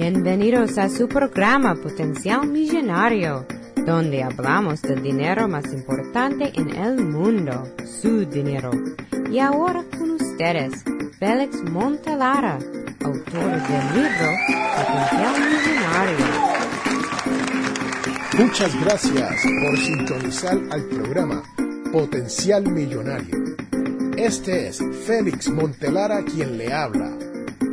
Bienvenidos a su programa Potencial Millonario, donde hablamos del dinero más importante en el mundo, su dinero. Y ahora con ustedes, Félix Montelara, autor del libro Potencial Millonario. Muchas gracias por sintonizar al programa Potencial Millonario. Este es Félix Montelara quien le habla.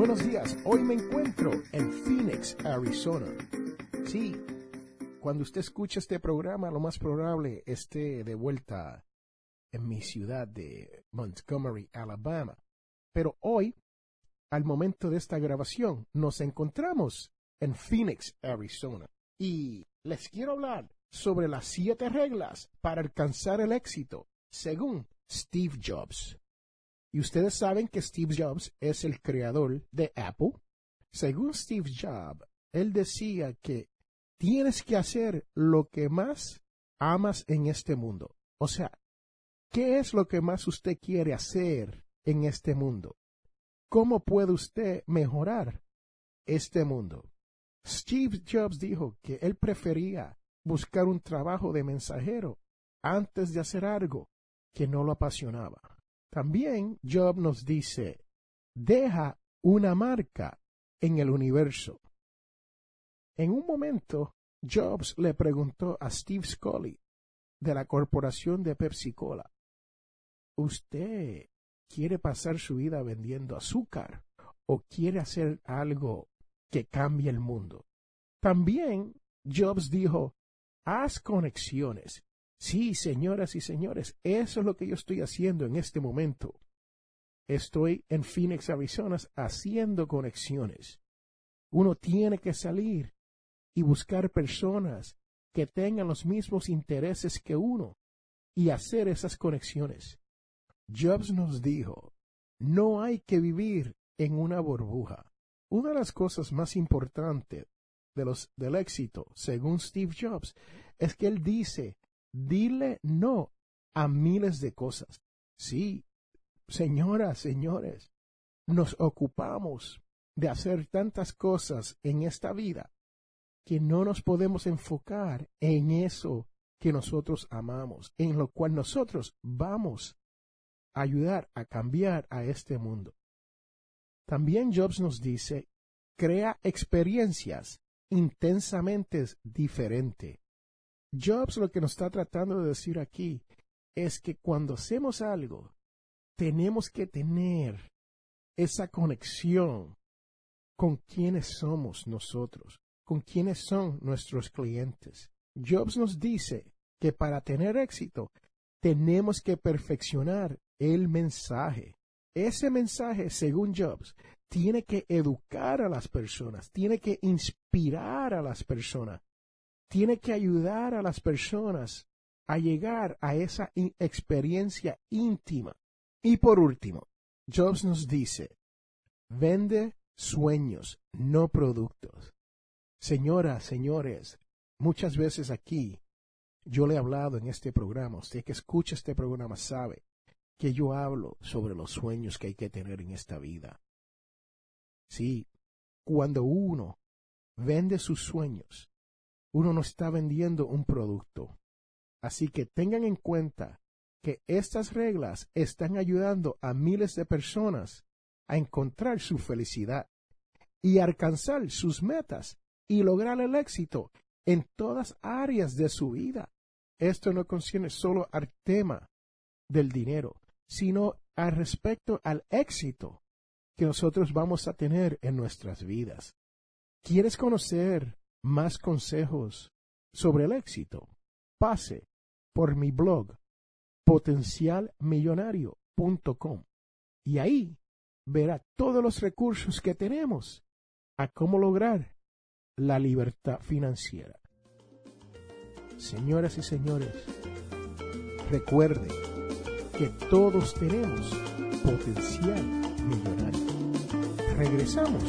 Buenos días, hoy me encuentro en Phoenix, Arizona. Sí, cuando usted escucha este programa, lo más probable esté de vuelta en mi ciudad de Montgomery, Alabama. Pero hoy, al momento de esta grabación, nos encontramos en Phoenix, Arizona. Y les quiero hablar sobre las siete reglas para alcanzar el éxito, según Steve Jobs. Y ustedes saben que Steve Jobs es el creador de Apple. Según Steve Jobs, él decía que tienes que hacer lo que más amas en este mundo. O sea, ¿qué es lo que más usted quiere hacer en este mundo? ¿Cómo puede usted mejorar este mundo? Steve Jobs dijo que él prefería buscar un trabajo de mensajero antes de hacer algo que no lo apasionaba. También Job nos dice, deja una marca en el universo. En un momento, Jobs le preguntó a Steve Scully de la corporación de Pepsi Cola, ¿usted quiere pasar su vida vendiendo azúcar o quiere hacer algo que cambie el mundo? También Jobs dijo, haz conexiones Sí, señoras y señores, eso es lo que yo estoy haciendo en este momento. Estoy en Phoenix, Arizona, haciendo conexiones. Uno tiene que salir y buscar personas que tengan los mismos intereses que uno y hacer esas conexiones. Jobs nos dijo, no hay que vivir en una burbuja. Una de las cosas más importantes de los, del éxito, según Steve Jobs, es que él dice Dile no a miles de cosas. Sí, señoras, señores, nos ocupamos de hacer tantas cosas en esta vida que no nos podemos enfocar en eso que nosotros amamos, en lo cual nosotros vamos a ayudar a cambiar a este mundo. También Jobs nos dice, crea experiencias intensamente diferentes. Jobs lo que nos está tratando de decir aquí es que cuando hacemos algo, tenemos que tener esa conexión con quienes somos nosotros, con quienes son nuestros clientes. Jobs nos dice que para tener éxito tenemos que perfeccionar el mensaje. Ese mensaje, según Jobs, tiene que educar a las personas, tiene que inspirar a las personas, tiene que ayudar a las personas a llegar a esa experiencia íntima. Y por último, Jobs nos dice, vende sueños, no productos. Señoras, señores, muchas veces aquí yo le he hablado en este programa, usted que escucha este programa sabe que yo hablo sobre los sueños que hay que tener en esta vida. Sí, cuando uno vende sus sueños, uno no está vendiendo un producto. Así que tengan en cuenta que estas reglas están ayudando a miles de personas a encontrar su felicidad y alcanzar sus metas y lograr el éxito en todas áreas de su vida. Esto no concierne solo al tema del dinero, sino al respecto al éxito que nosotros vamos a tener en nuestras vidas. ¿Quieres conocer más consejos sobre el éxito, pase por mi blog potencialmillonario.com y ahí verá todos los recursos que tenemos a cómo lograr la libertad financiera. Señoras y señores, recuerden que todos tenemos potencial millonario. Regresamos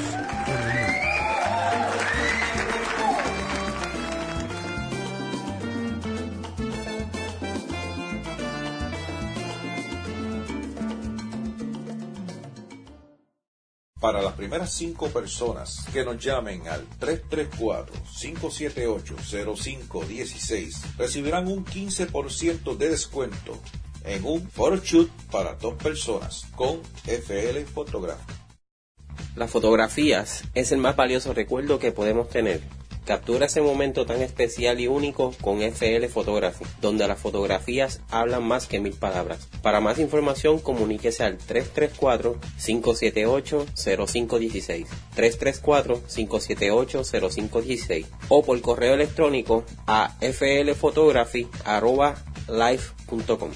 Para las primeras cinco personas que nos llamen al 334-578-0516, recibirán un 15% de descuento en un photoshoot para dos personas con FL Photography. Las fotografías es el más valioso recuerdo que podemos tener. Captura ese momento tan especial y único con FL Photography, donde las fotografías hablan más que mil palabras. Para más información, comuníquese al 334-578-0516, 334-578-0516 o por correo electrónico a flphotography.live.com.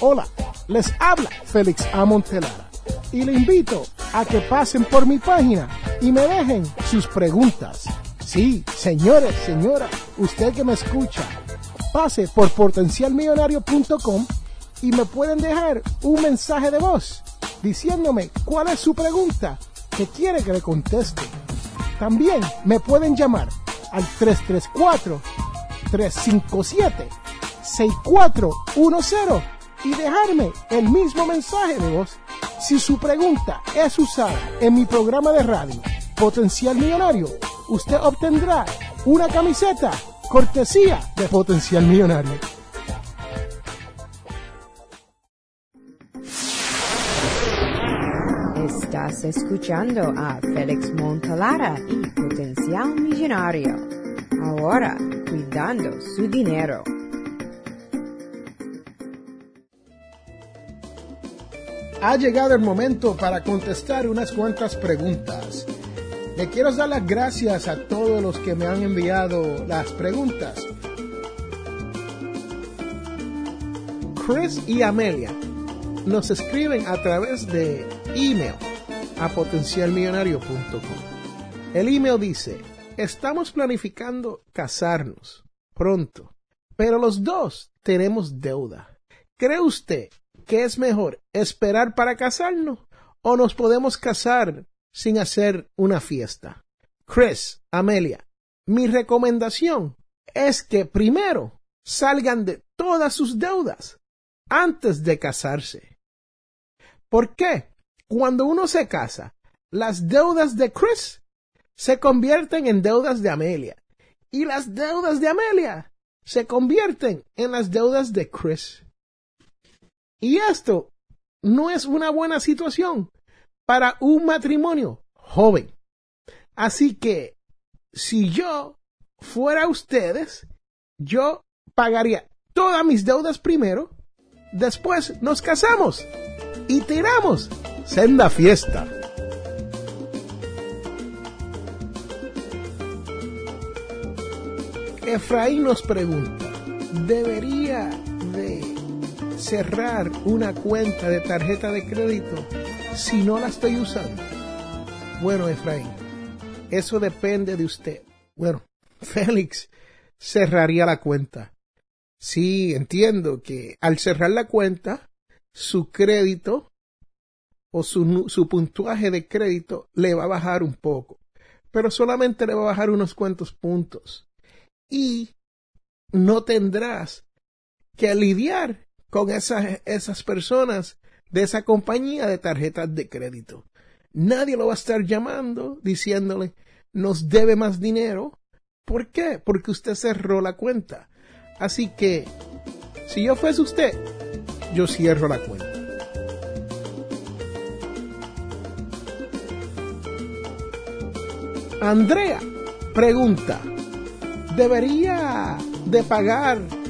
Hola, les habla Félix Amontelara y le invito a que pasen por mi página y me dejen sus preguntas. Sí, señores, señora, usted que me escucha, pase por potencialmillonario.com y me pueden dejar un mensaje de voz diciéndome cuál es su pregunta que quiere que le conteste. También me pueden llamar al 334 357 6410 y dejarme el mismo mensaje de voz. Si su pregunta es usada en mi programa de radio Potencial Millonario, usted obtendrá una camiseta cortesía de Potencial Millonario. Estás escuchando a Félix Montalara y Potencial Millonario. Ahora, cuidando su dinero. Ha llegado el momento para contestar unas cuantas preguntas. Le quiero dar las gracias a todos los que me han enviado las preguntas. Chris y Amelia nos escriben a través de email a potencialmillonario.com. El email dice, estamos planificando casarnos pronto, pero los dos tenemos deuda. ¿Cree usted ¿qué es mejor? ¿Esperar para casarnos o nos podemos casar sin hacer una fiesta? Chris, Amelia, mi recomendación es que primero salgan de todas sus deudas antes de casarse. ¿Por qué? Cuando uno se casa, las deudas de Chris se convierten en deudas de Amelia y las deudas de Amelia se convierten en las deudas de Chris. Y esto no es una buena situación para un matrimonio joven. Así que si yo fuera ustedes, yo pagaría todas mis deudas primero, después nos casamos y tiramos senda fiesta. Efraín nos pregunta, ¿debería de cerrar una cuenta de tarjeta de crédito si no la estoy usando? Bueno, Efraín, eso depende de usted. Bueno, Félix cerraría la cuenta. Sí, entiendo que al cerrar la cuenta, su crédito o su, su puntuaje de crédito le va a bajar un poco, pero solamente le va a bajar unos cuantos puntos. Y no tendrás que lidiar con esas, esas personas de esa compañía de tarjetas de crédito. Nadie lo va a estar llamando diciéndole nos debe más dinero. ¿Por qué? Porque usted cerró la cuenta. Así que, si yo fuese usted, yo cierro la cuenta. Andrea pregunta, ¿debería de pagar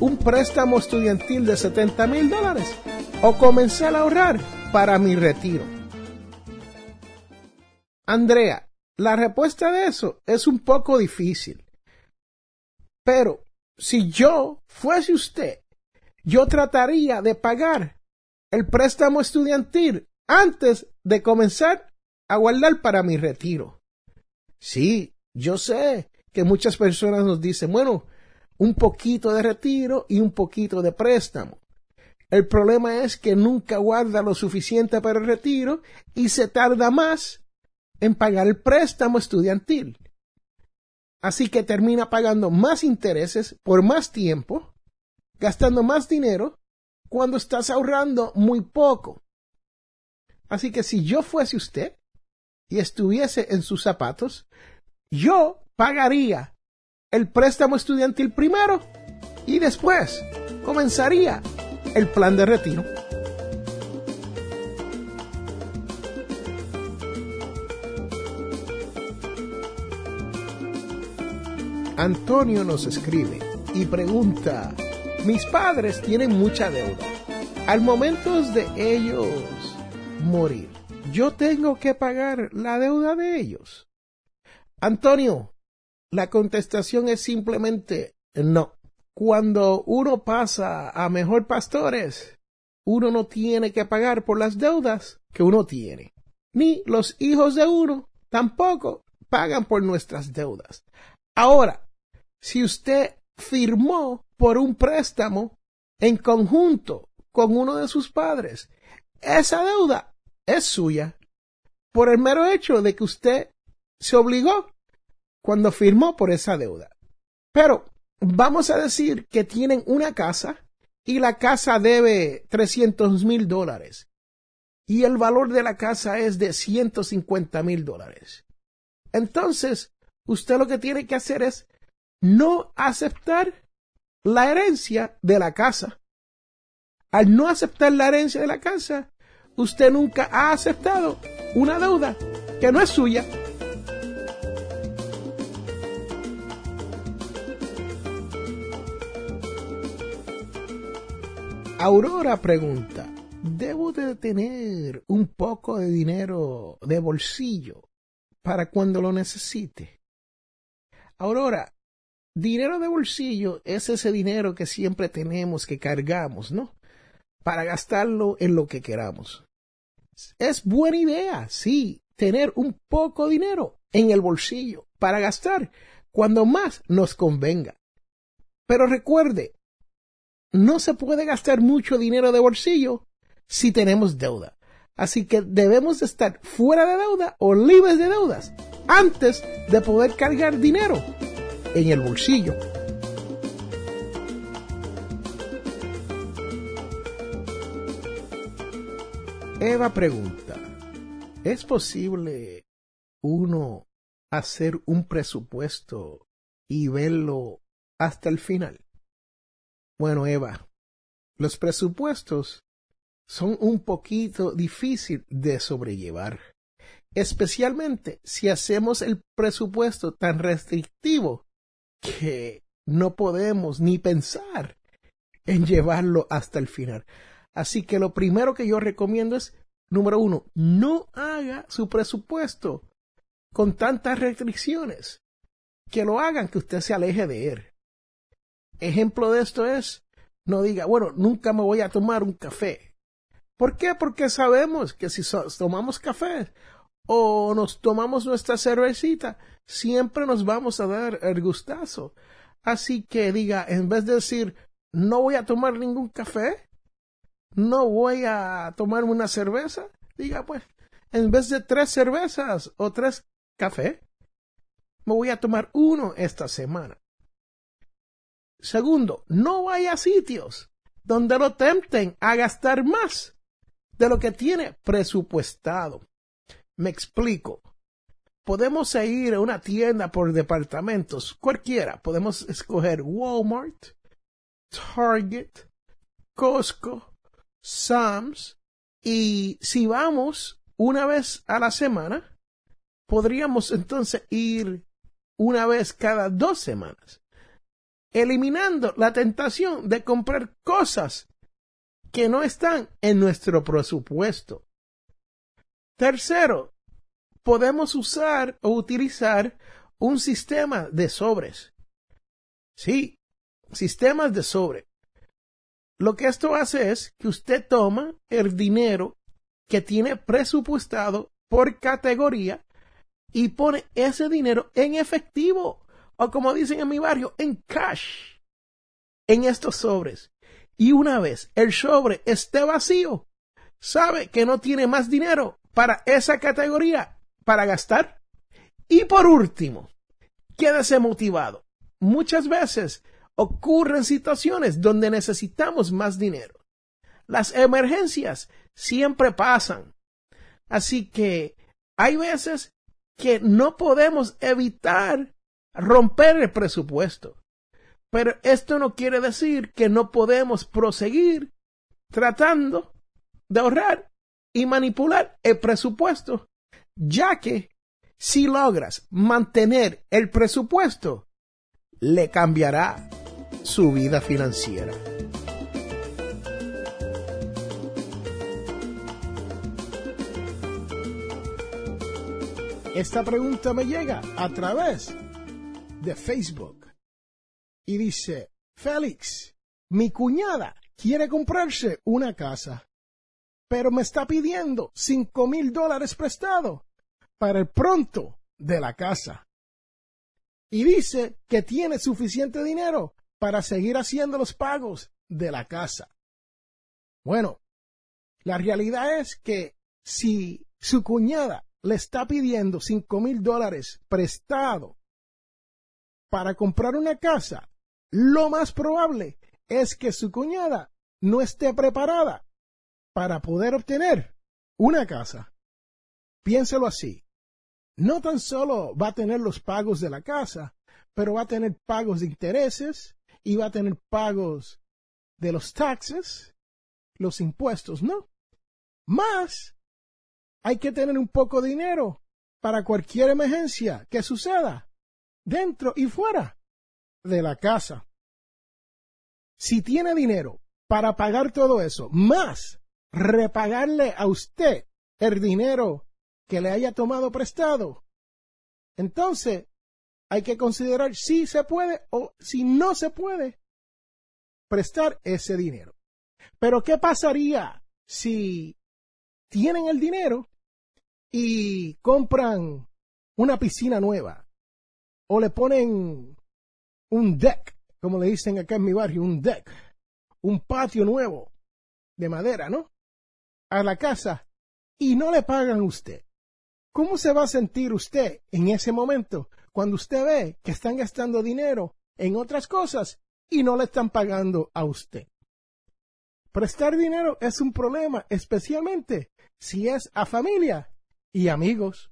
un préstamo estudiantil de 70 mil dólares o comenzar a ahorrar para mi retiro? Andrea, la respuesta de eso es un poco difícil. Pero si yo fuese usted, yo trataría de pagar el préstamo estudiantil antes de comenzar a guardar para mi retiro. Sí, yo sé que muchas personas nos dicen, bueno, un poquito de retiro y un poquito de préstamo. El problema es que nunca guarda lo suficiente para el retiro y se tarda más en pagar el préstamo estudiantil. Así que termina pagando más intereses por más tiempo, gastando más dinero cuando estás ahorrando muy poco. Así que si yo fuese usted y estuviese en sus zapatos, yo pagaría el préstamo estudiantil primero y después comenzaría el plan de retiro. Antonio nos escribe y pregunta, mis padres tienen mucha deuda. Al momento de ellos morir, ¿yo tengo que pagar la deuda de ellos? Antonio, la contestación es simplemente no. Cuando uno pasa a mejor pastores, uno no tiene que pagar por las deudas que uno tiene. Ni los hijos de uno tampoco pagan por nuestras deudas. Ahora, si usted firmó por un préstamo en conjunto con uno de sus padres, esa deuda es suya por el mero hecho de que usted se obligó cuando firmó por esa deuda. Pero vamos a decir que tienen una casa y la casa debe 300 mil dólares y el valor de la casa es de 150 mil dólares. Entonces, usted lo que tiene que hacer es no aceptar la herencia de la casa. Al no aceptar la herencia de la casa, usted nunca ha aceptado una deuda que no es suya. Aurora pregunta, ¿debo de tener un poco de dinero de bolsillo para cuando lo necesite? Aurora, dinero de bolsillo es ese dinero que siempre tenemos, que cargamos, ¿no? Para gastarlo en lo que queramos. Es buena idea, sí, tener un poco de dinero en el bolsillo para gastar cuando más nos convenga. Pero recuerde, no se puede gastar mucho dinero de bolsillo si tenemos deuda. Así que debemos estar fuera de deuda o libres de deudas antes de poder cargar dinero en el bolsillo. Eva pregunta, ¿es posible uno hacer un presupuesto y verlo hasta el final? Bueno, Eva, los presupuestos son un poquito difícil de sobrellevar, especialmente si hacemos el presupuesto tan restrictivo que no podemos ni pensar en llevarlo hasta el final. Así que lo primero que yo recomiendo es, número uno, no haga su presupuesto con tantas restricciones que lo hagan que usted se aleje de él. Ejemplo de esto es, no diga, bueno, nunca me voy a tomar un café. ¿Por qué? Porque sabemos que si tomamos café o nos tomamos nuestra cervecita, siempre nos vamos a dar el gustazo. Así que diga, en vez de decir, no voy a tomar ningún café, no voy a tomar una cerveza, diga pues, en vez de tres cervezas o tres café, me voy a tomar uno esta semana. Segundo, no vaya a sitios donde lo tempten a gastar más de lo que tiene presupuestado. Me explico. Podemos ir a una tienda por departamentos, cualquiera. Podemos escoger Walmart, Target, Costco, Sam's. Y si vamos una vez a la semana, podríamos entonces ir una vez cada dos semanas, eliminando la tentación de comprar cosas que no están en nuestro presupuesto. Tercero, podemos usar o utilizar un sistema de sobres. Sí, sistemas de sobre. Lo que esto hace es que usted toma el dinero que tiene presupuestado por categoría y pone ese dinero en efectivo o como dicen en mi barrio, en cash en estos sobres. Y una vez el sobre esté vacío, sabe que no tiene más dinero para esa categoría para gastar. Y por último, quédese motivado. Muchas veces ocurren situaciones donde necesitamos más dinero. Las emergencias siempre pasan. Así que hay veces que no podemos evitar romper el presupuesto. Pero esto no quiere decir que no podemos proseguir tratando de ahorrar y manipular el presupuesto, ya que si logras mantener el presupuesto, le cambiará su vida financiera. Esta pregunta me llega a través de Facebook y dice, Félix, mi cuñada quiere comprarse una casa, pero me está pidiendo cinco mil dólares prestado para el pronto de la casa. Y dice que tiene suficiente dinero para seguir haciendo los pagos de la casa. Bueno, la realidad es que si su cuñada le está pidiendo cinco mil dólares prestado para comprar una casa, lo más probable es que su cuñada no esté preparada para poder obtener una casa. Piénselo así. No tan solo va a tener los pagos de la casa, pero va a tener pagos de intereses y va a tener pagos de los taxes, los impuestos, ¿no? Más hay que tener un poco de dinero para cualquier emergencia que suceda dentro y fuera de la casa. Si tiene dinero para pagar todo eso, más repagarle a usted el dinero que le haya tomado prestado, entonces hay que considerar si se puede o si no se puede prestar ese dinero. Pero ¿qué pasaría si tienen el dinero y compran una piscina nueva o le ponen un deck, como le dicen acá en mi barrio, un deck, un patio nuevo de madera, ¿no? A la casa y no le pagan a usted. ¿Cómo se va a sentir usted en ese momento cuando usted ve que están gastando dinero en otras cosas y no le están pagando a usted? Prestar dinero es un problema, especialmente si es a familia y amigos.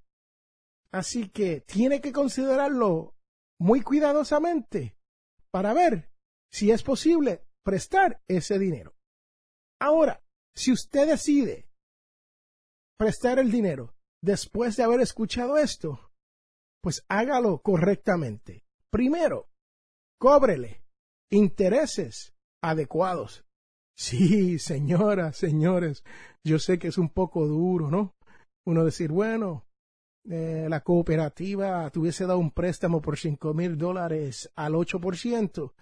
Así que tiene que considerarlo muy cuidadosamente para ver si es posible prestar ese dinero. Ahora, si usted decide prestar el dinero después de haber escuchado esto, pues hágalo correctamente. Primero, cóbrele intereses adecuados. Sí, señoras, señores, yo sé que es un poco duro, ¿no? uno decir, bueno, la cooperativa tuviese dado un préstamo por cinco mil dólares al 8%,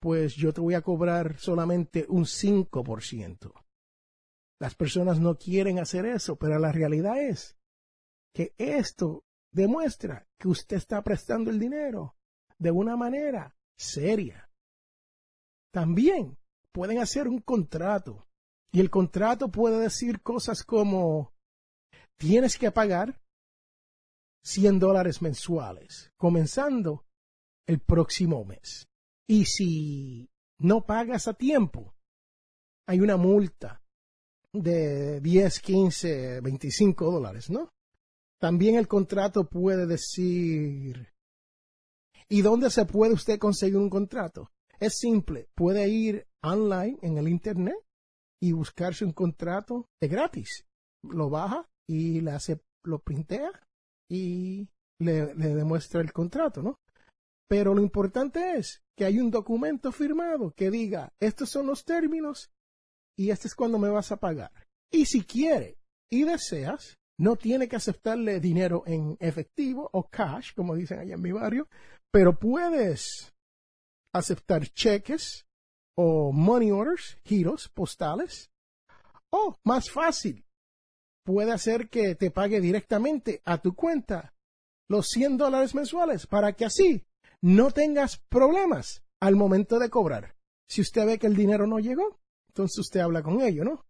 pues yo te voy a cobrar solamente un 5%. Las personas no quieren hacer eso, pero la realidad es que esto demuestra que usted está prestando el dinero de una manera seria. También pueden hacer un contrato y el contrato puede decir cosas como tienes que pagar 100 dólares mensuales, comenzando el próximo mes. Y si no pagas a tiempo, hay una multa de 10, 15, 25 dólares, ¿no? También el contrato puede decir, ¿y dónde se puede usted conseguir un contrato? Es simple, puede ir online en el Internet y buscarse un contrato de gratis. Lo baja y le hace, lo printea y le, le demuestra el contrato, ¿no? Pero lo importante es que hay un documento firmado que diga, estos son los términos y este es cuando me vas a pagar. Y si quiere y deseas, no tiene que aceptarle dinero en efectivo o cash, como dicen allá en mi barrio, pero puedes aceptar cheques o money orders, giros postales. O más fácil, puede hacer que te pague directamente a tu cuenta los 100 dólares mensuales para que así no tengas problemas al momento de cobrar. Si usted ve que el dinero no llegó, entonces usted habla con ellos, ¿no?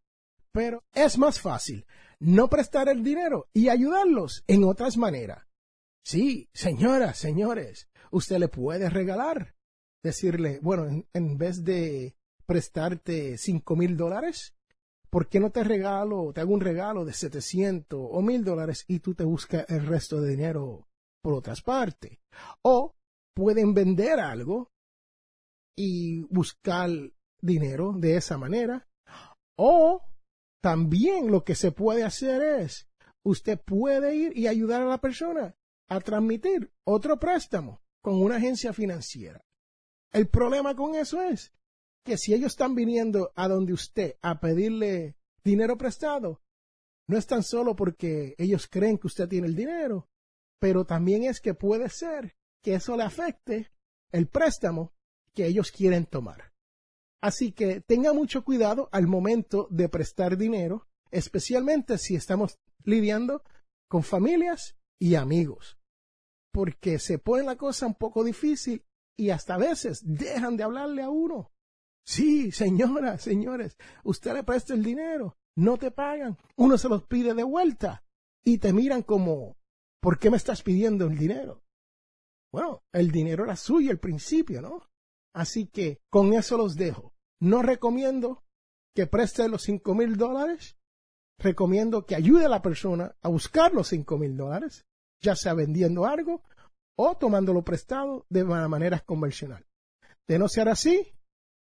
Pero es más fácil no prestar el dinero y ayudarlos en otras maneras. Sí, señoras, señores, usted le puede regalar. Decirle, bueno, en, vez de prestarte cinco mil dólares, ¿por qué no te regalo, te hago un regalo de 700 o mil dólares y tú te buscas el resto de dinero por otras partes? O pueden vender algo y buscar dinero de esa manera. O también lo que se puede hacer es, usted puede ir y ayudar a la persona a transmitir otro préstamo con una agencia financiera. El problema con eso es que si ellos están viniendo a donde usted a pedirle dinero prestado, no es tan solo porque ellos creen que usted tiene el dinero, pero también es que puede ser que eso le afecte el préstamo que ellos quieren tomar. Así que tenga mucho cuidado al momento de prestar dinero, especialmente si estamos lidiando con familias y amigos, porque se pone la cosa un poco difícil y hasta a veces dejan de hablarle a uno. Sí, señoras, señores, usted le presta el dinero, no te pagan, uno se los pide de vuelta y te miran como, ¿por qué me estás pidiendo el dinero? Bueno, el dinero era suyo al principio, ¿no? Así que con eso los dejo. No recomiendo que preste los cinco mil dólares. Recomiendo que ayude a la persona a buscar los cinco mil dólares, ya sea vendiendo algo o tomándolo prestado de manera convencional. De no ser así,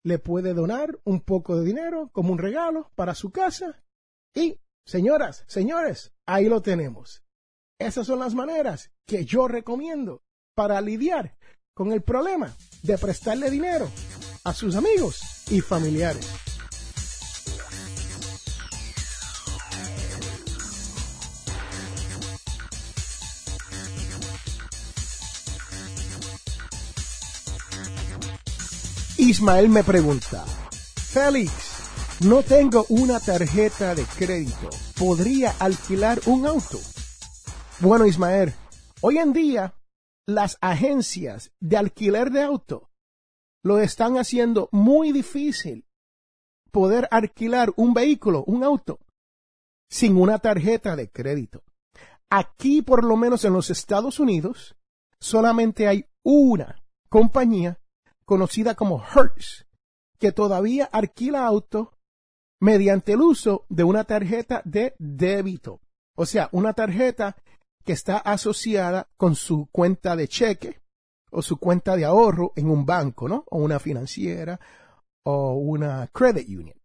le puede donar un poco de dinero como un regalo para su casa y, señoras, señores, ahí lo tenemos. Esas son las maneras que yo recomiendo para lidiar con el problema de prestarle dinero a sus amigos y familiares. Ismael me pregunta, Félix, no tengo una tarjeta de crédito. ¿Podría alquilar un auto? Bueno, Ismael, hoy en día las agencias de alquiler de auto lo están haciendo muy difícil poder alquilar un vehículo, un auto, sin una tarjeta de crédito. Aquí, por lo menos en los Estados Unidos, solamente hay una compañía conocida como Hertz que todavía alquila auto mediante el uso de una tarjeta de débito. O sea, una tarjeta que está asociada con su cuenta de cheque o su cuenta de ahorro en un banco, ¿no? O una financiera o una credit union.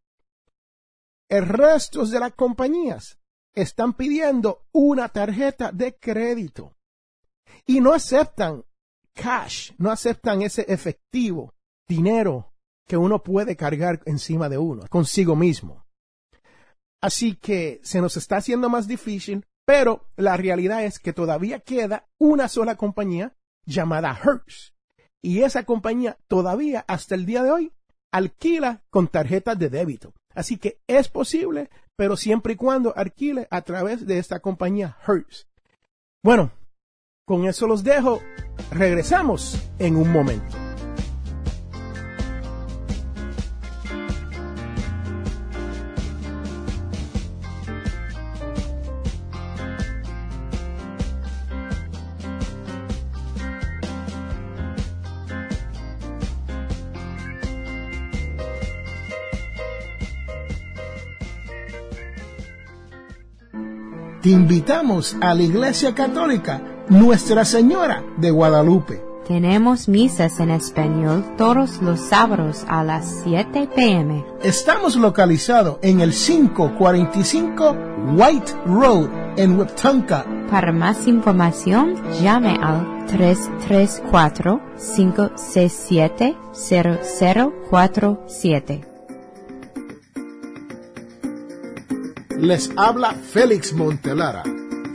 El resto de las compañías están pidiendo una tarjeta de crédito y no aceptan cash, no aceptan ese efectivo, dinero que uno puede cargar encima de uno, consigo mismo. Así que se nos está haciendo más difícil pero la realidad es que todavía queda una sola compañía llamada Hertz. Y esa compañía todavía hasta el día de hoy alquila con tarjetas de débito. Así que es posible, pero siempre y cuando alquile a través de esta compañía Hertz. Bueno, con eso los dejo. Regresamos en un momento. te invitamos a la Iglesia Católica Nuestra Señora de Guadalupe. Tenemos misas en español todos los sábados a las 7 pm. Estamos localizados en el 545 White Road en Wiptonka. Para más información, llame al 334-567-0047. Les habla Félix Montelara.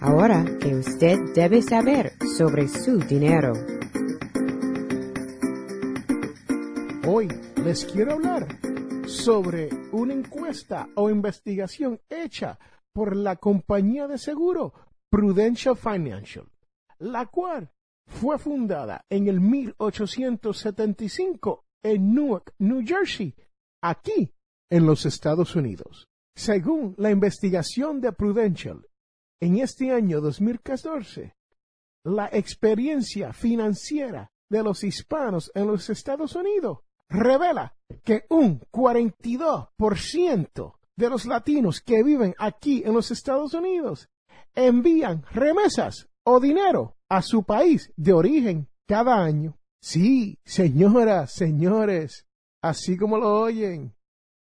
Ahora que usted debe saber sobre su dinero. Hoy les quiero hablar sobre una encuesta o investigación hecha por la compañía de seguro Prudential Financial, la cual fue fundada en el 1875 en Newark, New Jersey, aquí en los Estados Unidos. Según la investigación de Prudential, en este año 2014, la experiencia financiera de los hispanos en los Estados Unidos revela que un 42% de los latinos que viven aquí en los Estados Unidos envían remesas o dinero a su país de origen cada año. Sí, señoras, señores, así como lo oyen,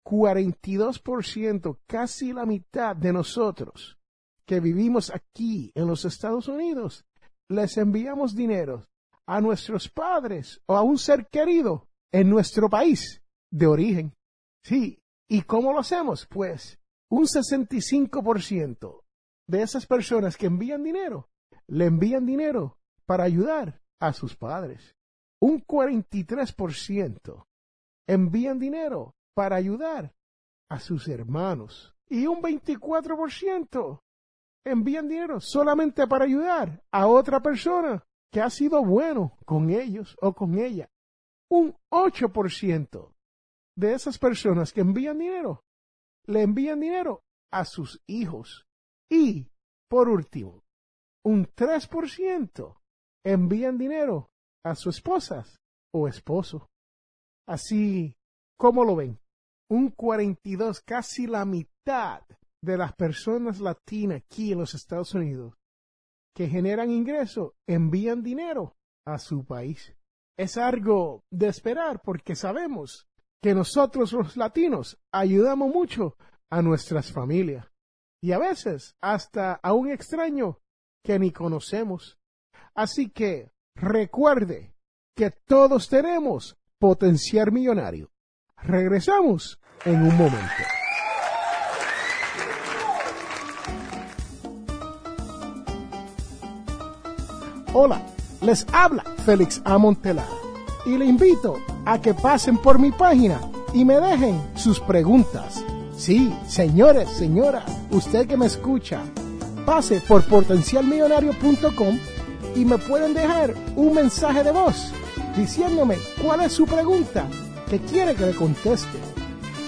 42%, casi la mitad de nosotros que vivimos aquí en los Estados Unidos, les enviamos dinero a nuestros padres o a un ser querido en nuestro país de origen. Sí, ¿y cómo lo hacemos? Pues un 65% de esas personas que envían dinero, le envían dinero para ayudar a sus padres. Un 43% envían dinero para ayudar a sus hermanos. Y un 24% envían dinero solamente para ayudar a otra persona que ha sido bueno con ellos o con ella. Un 8% de esas personas que envían dinero le envían dinero a sus hijos. Y, por último, un 3% envían dinero a sus esposas o esposo. Así, ¿cómo lo ven? Un 42, casi la mitad de las personas latinas aquí en los Estados Unidos que generan ingreso envían dinero a su país. Es algo de esperar porque sabemos que nosotros los latinos ayudamos mucho a nuestras familias y a veces hasta a un extraño que ni conocemos. Así que recuerde que todos tenemos potencial millonario. Regresamos en un momento. Hola, les habla Félix Amontela y le invito a que pasen por mi página y me dejen sus preguntas. Sí, señores, señora, usted que me escucha, pase por potencialmillonario.com y me pueden dejar un mensaje de voz diciéndome cuál es su pregunta que quiere que le conteste.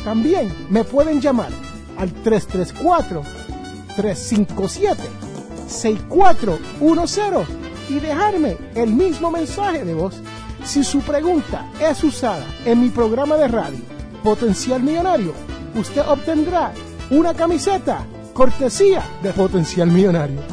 También me pueden llamar al 334-357-6410 y dejarme el mismo mensaje de voz. Si su pregunta es usada en mi programa de radio Potencial Millonario, usted obtendrá una camiseta cortesía de Potencial Millonario.